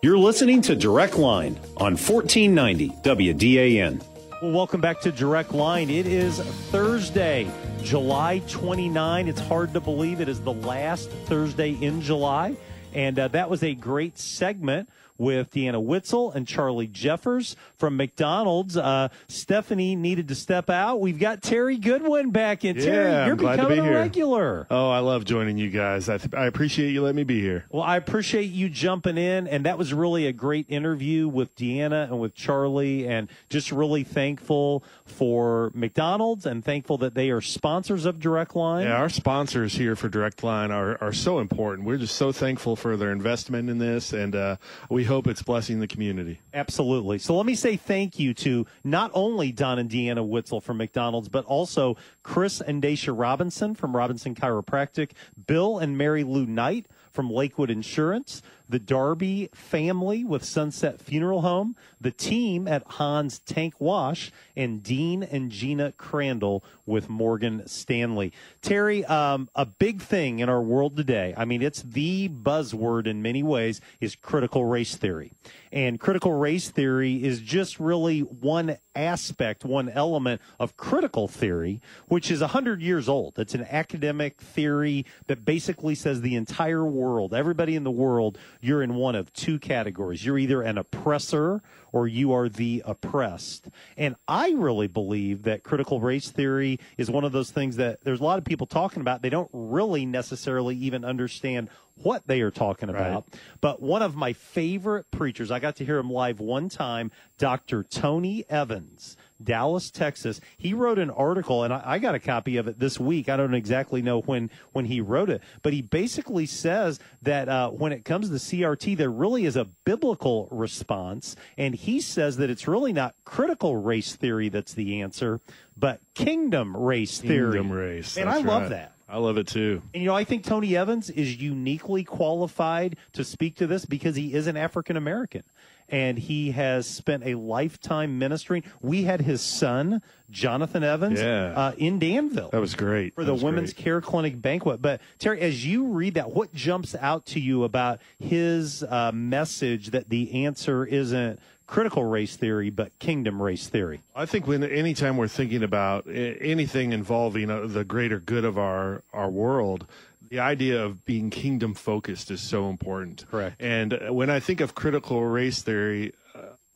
You're listening to Direct Line on 1490 WDAN. Well, welcome back to Direct Line. It is Thursday, July 29. It's hard to believe it is the last Thursday in July. And uh, that was a great segment with Deanna Witzel and Charlie Jeffers from McDonald's. Uh, Stephanie needed to step out. We've got Terry Goodwin back in. Yeah, Terry, you're I'm glad to becoming be a here. regular. Oh, I love joining you guys. I, th- I appreciate you letting me be here. Well, I appreciate you jumping in, and that was really a great interview with Deanna and with Charlie, and just really thankful for McDonald's and thankful that they are sponsors of Direct Line. Yeah, our sponsors here for Direct Line are, are so important. We're just so thankful for their investment in this, and uh, we hope it's blessing the community. Absolutely. So let me say thank you to not only Don and Deanna Witzel from McDonald's, but also Chris and Dacia Robinson from Robinson Chiropractic, Bill and Mary Lou Knight from Lakewood Insurance, the Darby family with Sunset Funeral Home, the team at Hans Tank Wash, and Dean and Gina Crandall with Morgan Stanley. Terry, um, a big thing in our world today, I mean, it's the buzzword in many ways, is critical race theory. And critical race theory is just really one aspect, one element of critical theory, which is 100 years old. It's an academic theory that basically says the entire world, everybody in the world, you're in one of two categories. You're either an oppressor or you are the oppressed. And I really believe that critical race theory is one of those things that there's a lot of people talking about. They don't really necessarily even understand what they are talking about. But one of my favorite preachers, I got to hear him live one time, Dr. Tony Evans. Dallas, Texas. He wrote an article, and I, I got a copy of it this week. I don't exactly know when when he wrote it, but he basically says that uh, when it comes to CRT, there really is a biblical response, and he says that it's really not critical race theory that's the answer, but kingdom race theory. Kingdom race. and I that's love right. that. I love it too. And you know, I think Tony Evans is uniquely qualified to speak to this because he is an African American and he has spent a lifetime ministering. We had his son, Jonathan Evans, Yeah. uh, in Danville That was great. for That the Women's great. Care Clinic banquet. But Terry, as you read that, what jumps out to you about his uh, message that the answer isn't critical race theory but kingdom race theory? I think when anytime we're thinking about anything involving uh, the greater good of our our world, the idea of being kingdom focused is so important. Correct. And uh, when I think of critical race theory,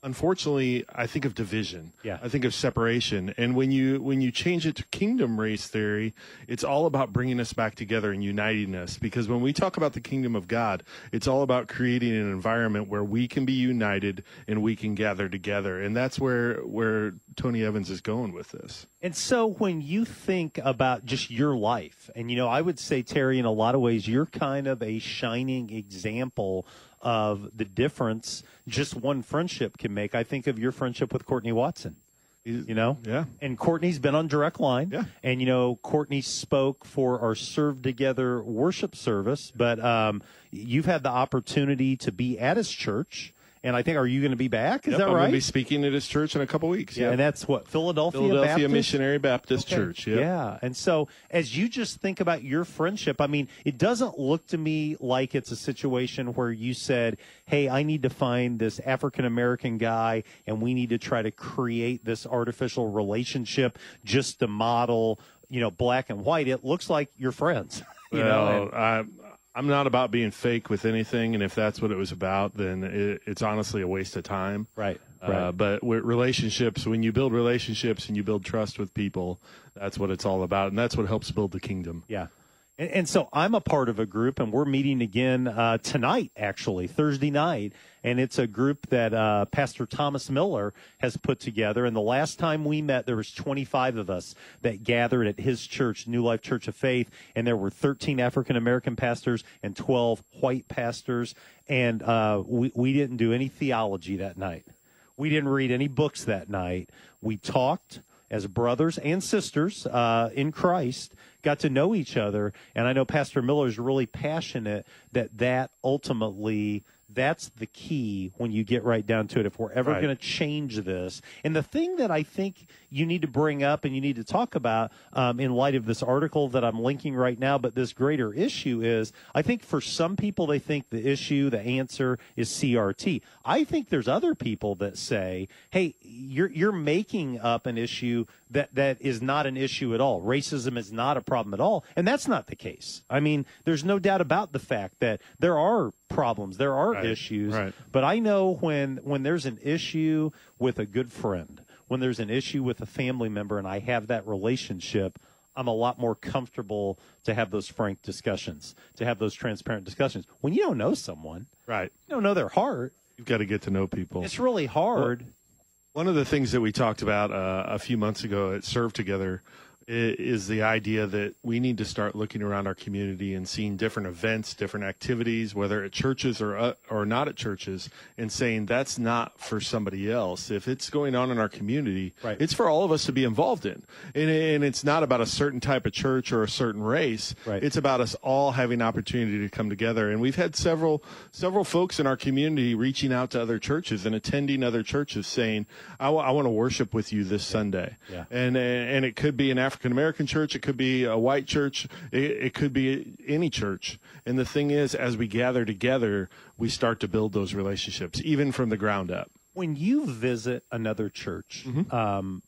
unfortunately, I think of division. Yeah. I think of separation. And when you when you change it to kingdom race theory, it's all about bringing us back together and uniting us. Because when we talk about the kingdom of God, it's all about creating an environment where we can be united and we can gather together. And that's where where Tony Evans is going with this. And so when you think about just your life, and you know, I would say, Terry, in a lot of ways, you're kind of a shining example of the difference just one friendship can make. I think of your friendship with Courtney Watson. You know? Yeah. And Courtney's been on direct line. Yeah. And, you know, Courtney spoke for our Serve Together worship service, but um, you've had the opportunity to be at his church. And I think, are you going to be back? Is Yep, that I'm right? going to be speaking at his church in a couple weeks. Yeah, Yep. and that's what Philadelphia, Philadelphia Baptist? Missionary Baptist Okay. Church. Yep. Yeah, and so as you just think about your friendship, I mean, it doesn't look to me like it's a situation where you said, "Hey, I need to find this African American guy, and we need to try to create this artificial relationship just to model." You know, black and white. It looks like you're friends. You know, well, and- I, I'm not about being fake with anything, and if that's what it was about, then it, it's honestly a waste of time. Right. Uh, right. but with relationships, when you build relationships and you build trust with people, that's what it's all about, and that's what helps build the kingdom. Yeah. And, and so I'm a part of a group, and we're meeting again uh, tonight, actually, Thursday night. And it's a group that uh, Pastor Thomas Miller has put together. And the last time we met, there was 25 of us that gathered at his church, New Life Church of Faith. And there were 13 African American pastors and 12 white pastors. And uh, we, we didn't do any theology that night. We didn't read any books that night. We talked as brothers and sisters uh, in Christ, got to know each other. And I know Pastor Miller is really passionate that that ultimately that's the key when you get right down to it. If we're ever Right. going to change this, and the thing that I think you need to bring up and you need to talk about um, in light of this article that I'm linking right now, but this greater issue is I think for some people they think the issue, the answer is CRT. I think there's other people that say, "Hey, you're you're making up an issue that that is not an issue at all. Racism is not a problem at all," and that's not the case. I mean, there's no doubt about the fact that there are problems, there are Right, issues, right. but I know when when there's an issue with a good friend, when there's an issue with a family member, and I have that relationship. I'm a lot more comfortable to have those frank discussions, to have those transparent discussions. When you don't know someone, Right. you don't know their heart, You've got to get to know people. it's really hard. One of the things that we talked about uh, a few months ago at Serve Together is the idea that we need to start looking around our community and seeing different events, different activities, whether at churches or uh, or not at churches, and saying that's not for somebody else. If it's going on in our community, Right. it's for all of us to be involved in, and, and it's not about a certain type of church or a certain race. Right. It's about us all having opportunity to come together. And we've had several several folks in our community reaching out to other churches and attending other churches, saying, "I want to worship with you this Sunday." Yeah. And and it could be an African American church, it could be a white church, it, it could be any church. And the thing is, as we gather together, we start to build those relationships, even from the ground up. when you visit another church, Mm-hmm. um,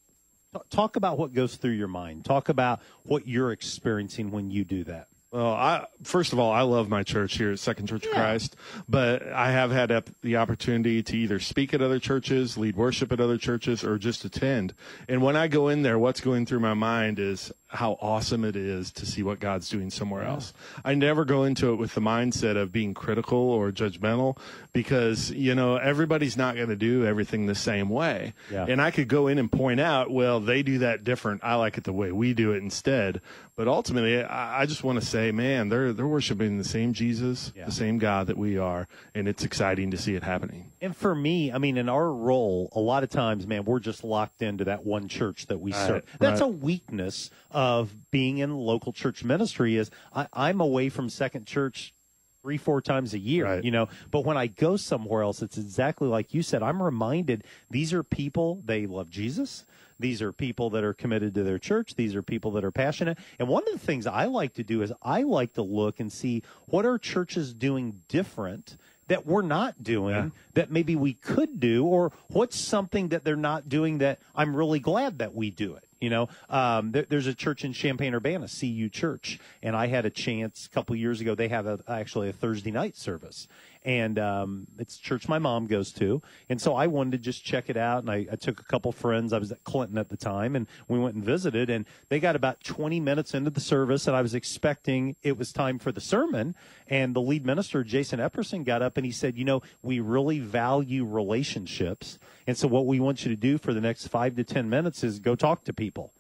talk about what goes through your mind. Talk about what you're experiencing when you do that. Well, I first of all, I love my church here at Second Church of Christ, but I have had ep- the opportunity to either speak at other churches, lead worship at other churches, or just attend. And when I go in there, what's going through my mind is how awesome it is to see what God's doing somewhere else. I never go into it with the mindset of being critical or judgmental because, you know, everybody's not going to do everything the same way. Yeah. And I could go in and point out, well, they do that different. I like it the way we do it instead. But ultimately, I, I just want to say, man, they're they're worshiping the same Jesus, Yeah. the same God that we are, and it's exciting to see it happening. And for me, I mean, in our role, a lot of times, man, we're just locked into that one church that we Right, serve. That's right. a weakness of being in local church ministry. Is I, I'm away from Second Church three, four times a year, Right. you know. But when I go somewhere else, it's exactly like you said. I'm reminded these are people they love Jesus. These are people that are committed to their church. These are people that are passionate. And one of the things I like to do is I like to look and see what are churches doing different that we're not doing that maybe we could do, or what's something that they're not doing that I'm really glad that we do it. You know, um, there, there's a church in Champaign Urbana, CU Church, and I had a chance a couple years ago. They have a, actually a Thursday night service, and um, it's church my mom goes to, and so I wanted to just check it out. And I, I took a couple friends. I was at Clinton at the time, and we went and visited. And they got about 20 minutes into the service, and I was expecting it was time for the sermon. And the lead minister, Jason Epperson, got up and he said, "You know, we really value relationships, and so what we want you to do for the next five to 10 minutes is go talk to people."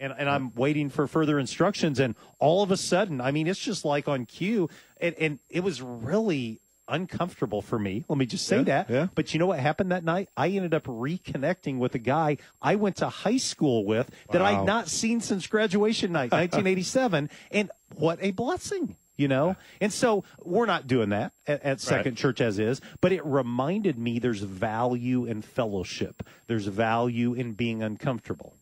and, and I'm waiting for further instructions. And all of a sudden, I mean, it's just like on cue, and, and it was really uncomfortable for me. Let me just say Yeah, that. yeah. But you know what happened that night? I ended up reconnecting with a guy I went to high school with that Wow. I'd not seen since graduation night, 1987, and what a blessing. You know, and so we're not doing that at, at Second Church as is, but it reminded me there's value in fellowship. There's value in being uncomfortable.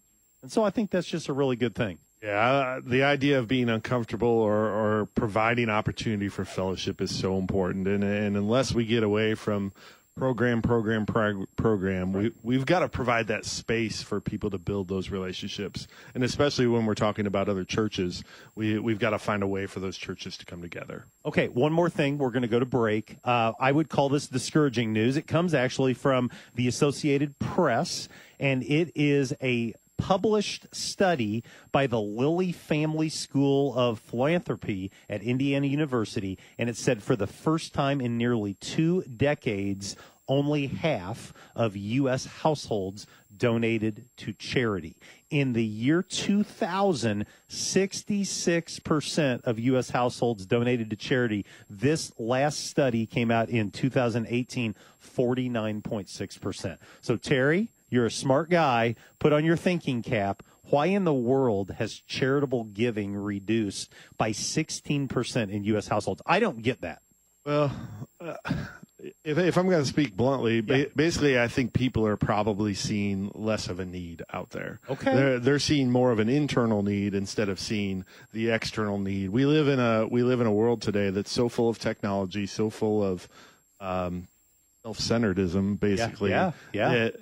And so I think that's just a really good thing. Yeah, the idea of being uncomfortable or, or providing opportunity for fellowship is so important, and and unless we get away from program, program, prog- program, we we've got to provide that space for people to build those relationships, and especially when we're talking about other churches, we we've got to find a way for those churches to come together. Okay, one more thing. We're going to go to break. Uh, I would call this discouraging news. It comes actually from the Associated Press, and it is a published study by the Lilly Family School of Philanthropy at Indiana University, and it said for the first time in nearly two decades, only half of U.S. households donated to charity. In the year 2000, 66% of U.S. households donated to charity. This last study came out in 2018, 49.6%. So, Terry, you're a smart guy. Put on your thinking cap. Why in the world has charitable giving reduced by 16% in U.S. households? I don't get that. Well, uh, if, if I'm going to speak bluntly, ba- basically, I think people are probably seeing less of a need out there. Okay. they're, they're seeing more of an internal need instead of seeing the external need. We live in a we live in a world today that's so full of technology, so full of um, self-centeredism, basically. yeah, yeah. that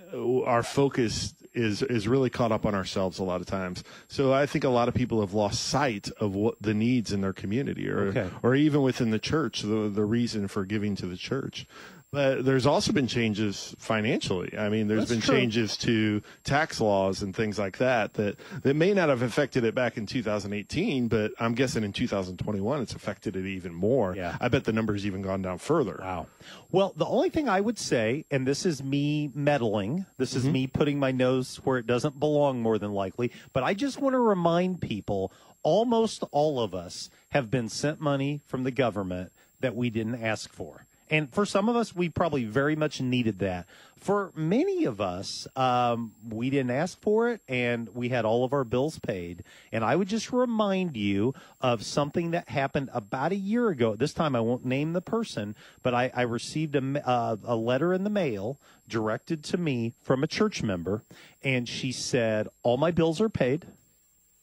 our focus is is really caught up on ourselves a lot of times. So I think a lot of people have lost sight of what the needs in their community, or Okay. or even within the church, the the reason for giving to the church. But there's also been changes financially. I mean, there's That's been true. changes to tax laws and things like that that that may not have affected it back in 2018, but I'm guessing in 2021 it's affected it even more. Yeah. I bet the numbers even gone down further. Wow. Well, the only thing I would say, and this is me meddling, this is mm-hmm. me putting my nose where it doesn't belong more than likely, but I just want to remind people almost all of us have been sent money from the government that we didn't ask for. And for some of us, we probably very much needed that. For many of us, um, we didn't ask for it and we had all of our bills paid. And I would just remind you of something that happened about a year ago. This time I won't name the person, but I, I received a, uh, a letter in the mail directed to me from a church member. And she said, All my bills are paid.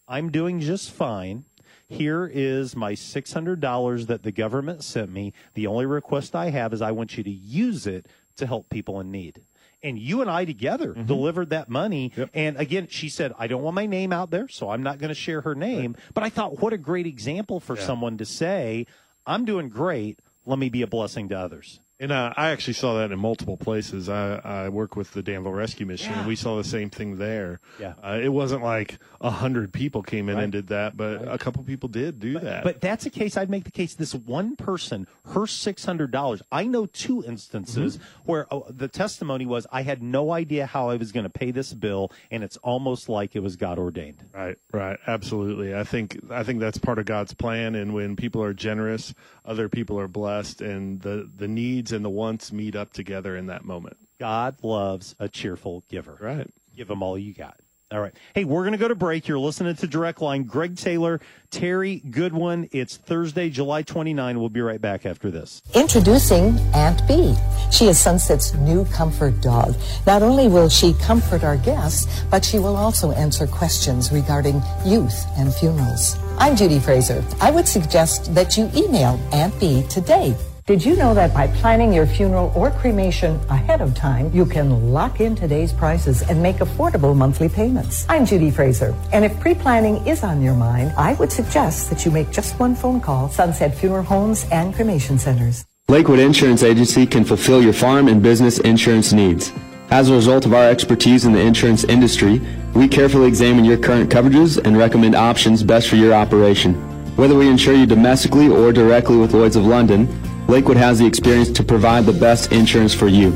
I'm doing just fine. Here is my $600 that the government sent me. The only request I have is I want you to use it to help people in need. And you and I together mm-hmm. delivered that money. And again, she said, I don't want my name out there, so I'm not going to share her name. But I thought, what a great example for Yeah. someone to say, I'm doing great. Let me be a blessing to others. And uh, I actually saw that in multiple places. I, I work with the Danville Rescue Mission, and we saw the same thing there. Yeah. Uh, it wasn't like a hundred people came in Right. and did that, but a couple people did do that. But that's a case I'd make the case. This one person, her six hundred dollars. I know two instances where oh, the testimony was, I had no idea how I was going to pay this bill, and it's almost like it was God ordained. Right, right, absolutely. I think I think that's part of God's plan, and when people are generous, other people are blessed, and the the needs and the wants meet up together in that moment. God loves a cheerful giver. Right. Give them all you got. All right. Hey, we're going to go to break. You're listening to Direct Line. Greg Taylor, Terry Goodwin. It's Thursday, July 29. We'll be right back after this. Introducing Aunt B. She is Sunset's new comfort dog. Not only will she comfort our guests, but she will also answer questions regarding youth and funerals. I'm Judy Fraser. I would suggest that you email Aunt B today. Did you know that by planning your funeral or cremation ahead of time, you can lock in today's prices and make affordable monthly payments? I'm Judy Fraser, and if pre-planning is on your mind, I would suggest that you make just one phone call, Sunset Funeral Homes and Cremation Centers. Lakewood Insurance Agency can fulfill your farm and business insurance needs. As a result of our expertise in the insurance industry, we carefully examine your current coverages and recommend options best for your operation. Whether we insure you domestically or directly with Lloyds of London, Lakewood has the experience to provide the best insurance for you.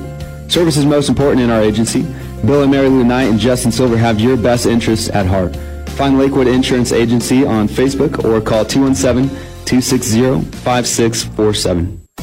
Service is most important in our agency. Bill and Mary Lou Knight and Justin Silver have your best interests at heart. Find Lakewood Insurance Agency on Facebook or call 217-260-5647.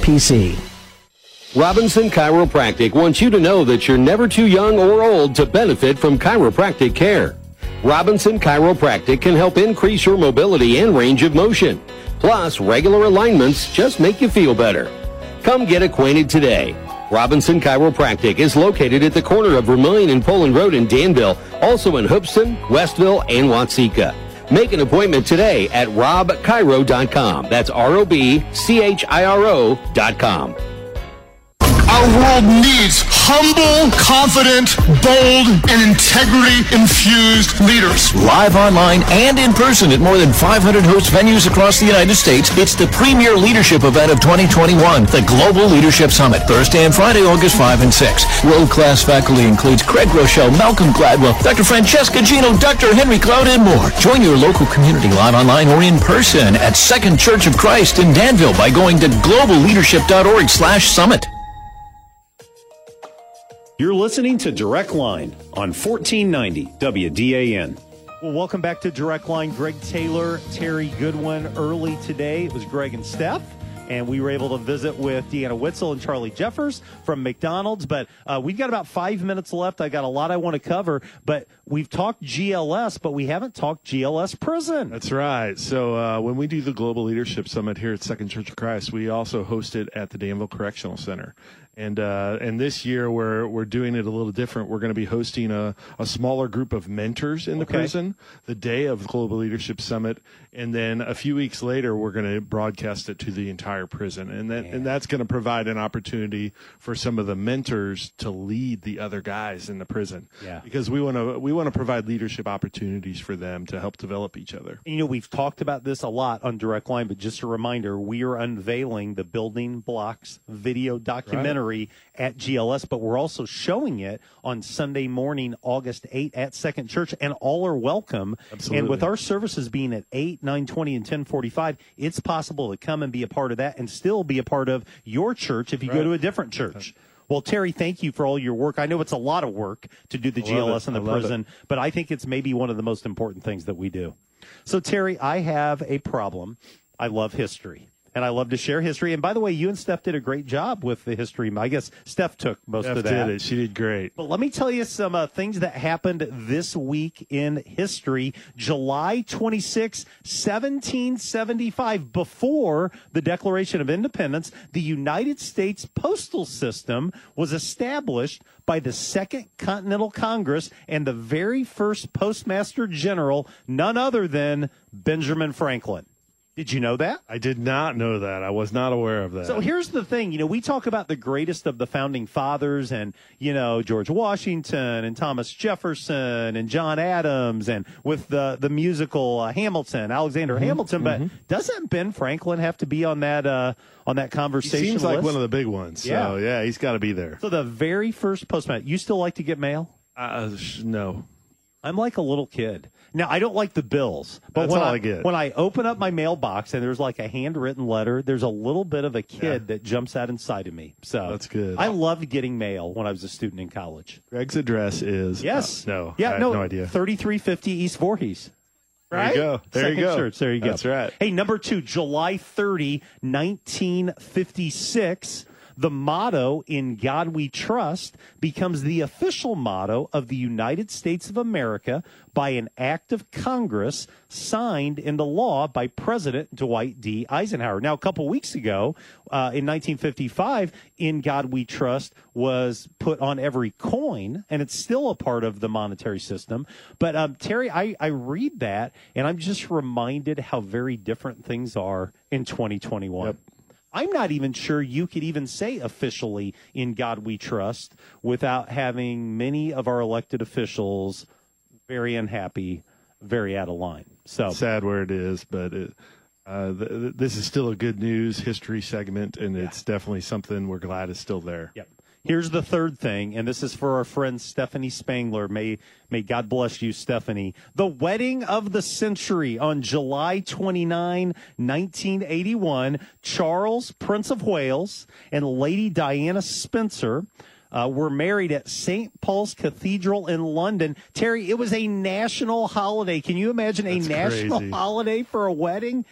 SIPC. Robinson Chiropractic wants you to know that you're never too young or old to benefit from chiropractic care. Robinson Chiropractic can help increase your mobility and range of motion. Plus, regular alignments just make you feel better. Come get acquainted today. Robinson Chiropractic is located at the corner of Vermilion and Poland Road in Danville, also in Hoopeston, Westville, and Watseka. Make an appointment today at robchiro.com. That's R-O-B-C-H-I-R-O dot com. Our world needs humble, confident, bold, and integrity infused leaders. Live online and in person at more than 500 host venues across the United States, it's the premier leadership event of 2021, the Global Leadership Summit, Thursday and Friday, August 5 and 6. World-class faculty includes Craig Groeschel, Malcolm Gladwell, Dr. Francesca Gino, Dr. Henry Cloud, and more. Join your local community live online or in person at Second Church of Christ in Danville by going to globalleadership.org slash summit. You're listening to Direct Line on 1490 WDAN. Well, welcome back to Direct Line. Greg Taylor, Terry Goodwin. Early today, it was Greg and Steph. And we were able to visit with Deanna Witzel and Charlie Jeffers from McDonald's. But uh, we've got about five minutes left. I got a lot I want to cover. But we've talked GLS, but we haven't talked GLS prison. That's right. So uh, when we do the Global Leadership Summit here at Second Church of Christ, we also host it at the Danville Correctional Center. And uh, and this year we're we're doing it a little different. We're going to be hosting a, a smaller group of mentors in the Okay. prison the day of the Global Leadership Summit, and then a few weeks later we're going to broadcast it to the entire prison, and that and that's going to provide an opportunity for some of the mentors to lead the other guys in the prison. Yeah. because we want to we want to provide leadership opportunities for them to help develop each other. You know, we've talked about this a lot on Direct Line, but just a reminder, we are unveiling the Building Blocks video documentary at GLS, but we're also showing it on Sunday morning, August 8 at Second Church, and all are welcome. Absolutely. And with our services being at 8, 920, and 1045, it's possible to come and be a part of that and still be a part of your church if you go to a different church. Well, Terry, thank you for all your work. I know it's a lot of work to do the GLS in the love it. prison, but I think it's maybe one of the most important things that we do. So, Terry, I have a problem. I love history. And I love to share history. And by the way, you and Steph did a great job with the history. I guess Steph took most Steph of that. did it. She did great. But let me tell you some uh, things that happened this week in history. July 26, 1775, before the Declaration of Independence, the United States postal system was established by the Second Continental Congress and the very first postmaster general, none other than Benjamin Franklin. Did you know that? I did not know that. I was not aware of that. So here's the thing, you know, we talk about the greatest of the founding fathers and, you know, George Washington and Thomas Jefferson and John Adams and with the the musical uh, Hamilton, Alexander Mm-hmm. Hamilton, but doesn't Ben Franklin have to be on that uh on that he conversation seems like one of the big ones. So Yeah. yeah, he's got to be there. So the very first postman, you still like to get mail? Uh, no. I'm like a little kid. Now I don't like the bills, but That's when I, I get. when I open up my mailbox and there's like a handwritten letter, there's a little bit of a kid that jumps out inside of me. So That's good. I loved getting mail when I was a student in college. Greg's address is Yes. uh, no. Yeah. I have no. no idea. 3350 East Voorhees. There you go. There Second you go. Church. There you go. That's right. Hey, number two, July 30, 1956. The motto in God We Trust becomes the official motto of the United States of America by an act of Congress signed into law by President Dwight D. Eisenhower. Now, a couple weeks ago, uh, in 1955, In God We Trust was put on every coin, and it's still a part of the monetary system. But, um, Terry, I, I read that, and I'm just reminded how very different things are in 2021. I'm not even sure you could even say officially in God we trust without having many of our elected officials very unhappy, very out of line. So sad where it is, but it, uh, th- th- this is still a good news history segment, and it's definitely something we're glad is still there. Yep. Here's the third thing, and this is for our friend Stephanie Spangler. May may God bless you, Stephanie. The wedding of the century on July 29, 1981. Charles, Prince of Wales, and Lady Diana Spencer. Uh, were married at St. Paul's Cathedral in London. Terry, it was a national holiday. Can you imagine a national crazy. holiday for a wedding?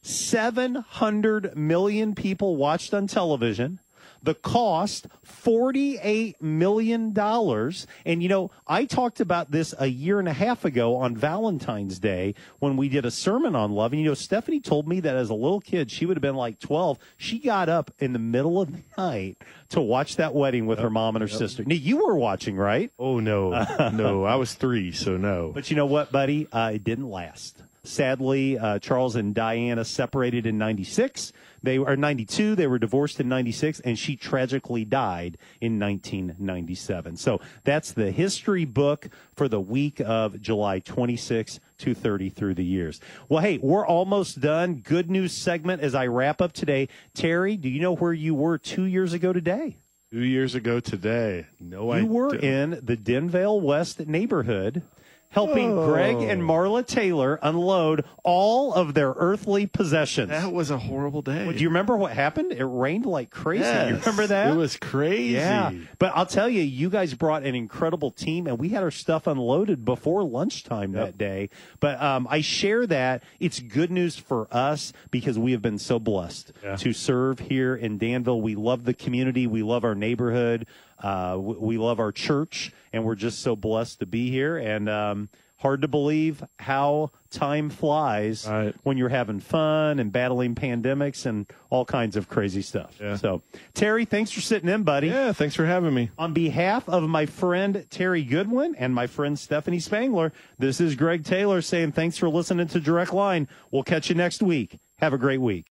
700 million people watched on television. The cost, $48 million. And, you know, I talked about this a year and a half ago on Valentine's Day when we did a sermon on love. And, you know, Stephanie told me that as a little kid, she would have been like 12. She got up in the middle of the night to watch that wedding with her mom and her sister. Now, you were watching, right? Oh, no. no, I was three, so no. But you know what, buddy? Uh, it didn't last. Sadly, uh, Charles and Diana separated in 96. They were 92. They were divorced in 96, and she tragically died in 1997. So that's the history book for the week of July 26, 230 through the years. Well, hey, we're almost done. Good news segment as I wrap up today. Terry, do you know where you were two years ago today? Two years ago today. No, I You were don't. in the Denvale West neighborhood helping Oh. Greg and Marla Taylor unload all of their earthly possessions. That was a horrible day. Do you remember what happened? It rained like crazy. You remember that? It was crazy. Yeah. But I'll tell you, you guys brought an incredible team, and we had our stuff unloaded before lunchtime that day. But um, I share that. It's good news for us because we have been so blessed Yeah. to serve here in Danville. We love the community, we love our neighborhood, uh, w- we love our church, and we're just so blessed to be here. And um, hard to believe how time flies when you're having fun and battling pandemics and all kinds of crazy stuff. So, Terry, thanks for sitting in, buddy. Yeah, thanks for having me. On behalf of my friend Terry Goodwin and my friend Stephanie Spangler, this is Greg Taylor saying thanks for listening to Direct Line. We'll catch you next week. Have a great week.